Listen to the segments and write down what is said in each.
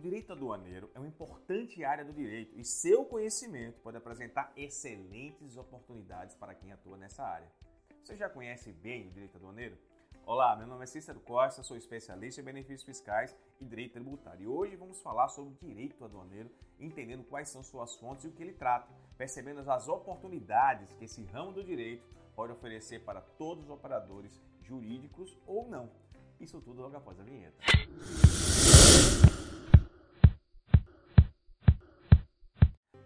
direito aduaneiro é uma importante área do direito e seu conhecimento pode apresentar excelentes oportunidades para quem atua nessa área. Você já conhece bem o direito aduaneiro? Olá, meu nome é Cícero Costa, sou especialista em benefícios fiscais e direito tributário. E hoje vamos falar sobre direito aduaneiro, entendendo quais são suas fontes e o que ele trata, percebendo as oportunidades que esse ramo do direito pode oferecer para todos os operadores jurídicos ou não. Isso tudo logo após a vinheta.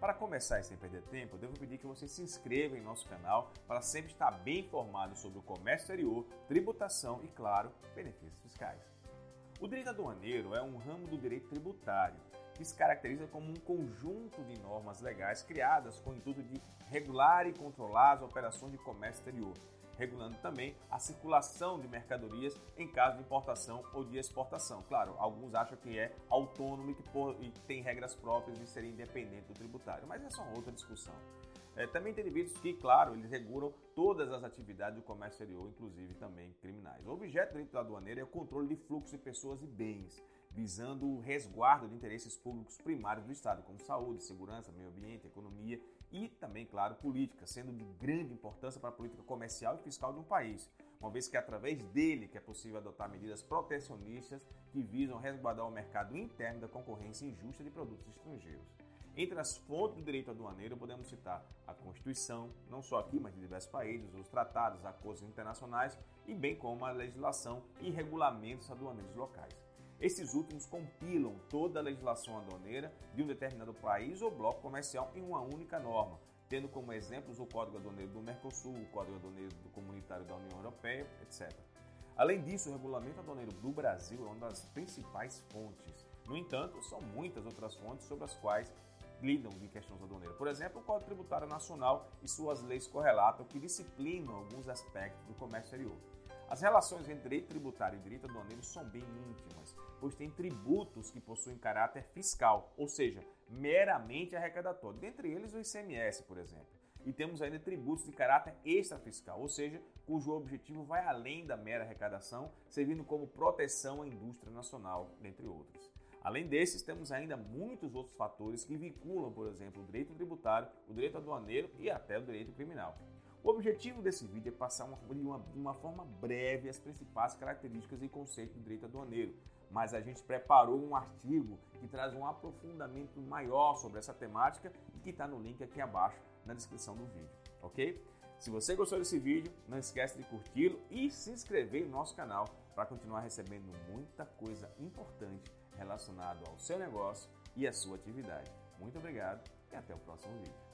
Para começar e sem perder tempo, devo pedir que você se inscreva em nosso canal para sempre estar bem informado sobre o comércio exterior, tributação e, claro, benefícios fiscais. O direito aduaneiro é um ramo do direito tributário que se caracteriza como um conjunto de normas legais criadas com o intuito de regular e controlar as operações de comércio exterior, regulando também a circulação de mercadorias em caso de importação ou de exportação. Claro, alguns acham que é autônomo e que tem regras próprias de ser independente do tributário, mas essa é uma outra discussão. É, também tem indivíduos que, claro, eles regulam todas as atividades do comércio exterior, inclusive também criminais. O objeto do direito aduaneiro é o controle de fluxo de pessoas e bens, visando o resguardo de interesses públicos primários do Estado, como saúde, segurança, meio ambiente, economia e também, claro, política, sendo de grande importância para a política comercial e fiscal de um país, uma vez que é através dele que é possível adotar medidas protecionistas que visam resguardar o mercado interno da concorrência injusta de produtos estrangeiros. Entre as fontes do direito aduaneiro, podemos citar a Constituição, não só aqui, mas de diversos países, os tratados, acordos internacionais e bem como a legislação e regulamentos aduaneiros locais. Esses últimos compilam toda a legislação aduaneira de um determinado país ou bloco comercial em uma única norma, tendo como exemplos o Código Aduaneiro do Mercosul, o Código Aduaneiro do Comunitário da União Europeia, etc. Além disso, o Regulamento Aduaneiro do Brasil é uma das principais fontes. No entanto, são muitas outras fontes sobre as quais lidam de questões aduaneiras. Por exemplo, o Código Tributário Nacional e suas leis correlatas que disciplinam alguns aspectos do comércio exterior. As relações entre direito tributário e direito aduaneiro são bem íntimas, pois tem tributos que possuem caráter fiscal, ou seja, meramente arrecadatório, dentre eles o ICMS, por exemplo. E temos ainda tributos de caráter extrafiscal, ou seja, cujo objetivo vai além da mera arrecadação, servindo como proteção à indústria nacional, dentre outros. Além desses, temos ainda muitos outros fatores que vinculam, por exemplo, o direito tributário, o direito aduaneiro e até o direito criminal. O objetivo desse vídeo é passar uma, de, uma, de uma forma breve as principais características e conceitos do direito aduaneiro, mas a gente preparou um artigo que traz um aprofundamento maior sobre essa temática e que está no link aqui abaixo na descrição do vídeo, ok? Se você gostou desse vídeo, não esquece de curti-lo e se inscrever no nosso canal para continuar recebendo muita coisa importante relacionada ao seu negócio e à sua atividade. Muito obrigado e até o próximo vídeo.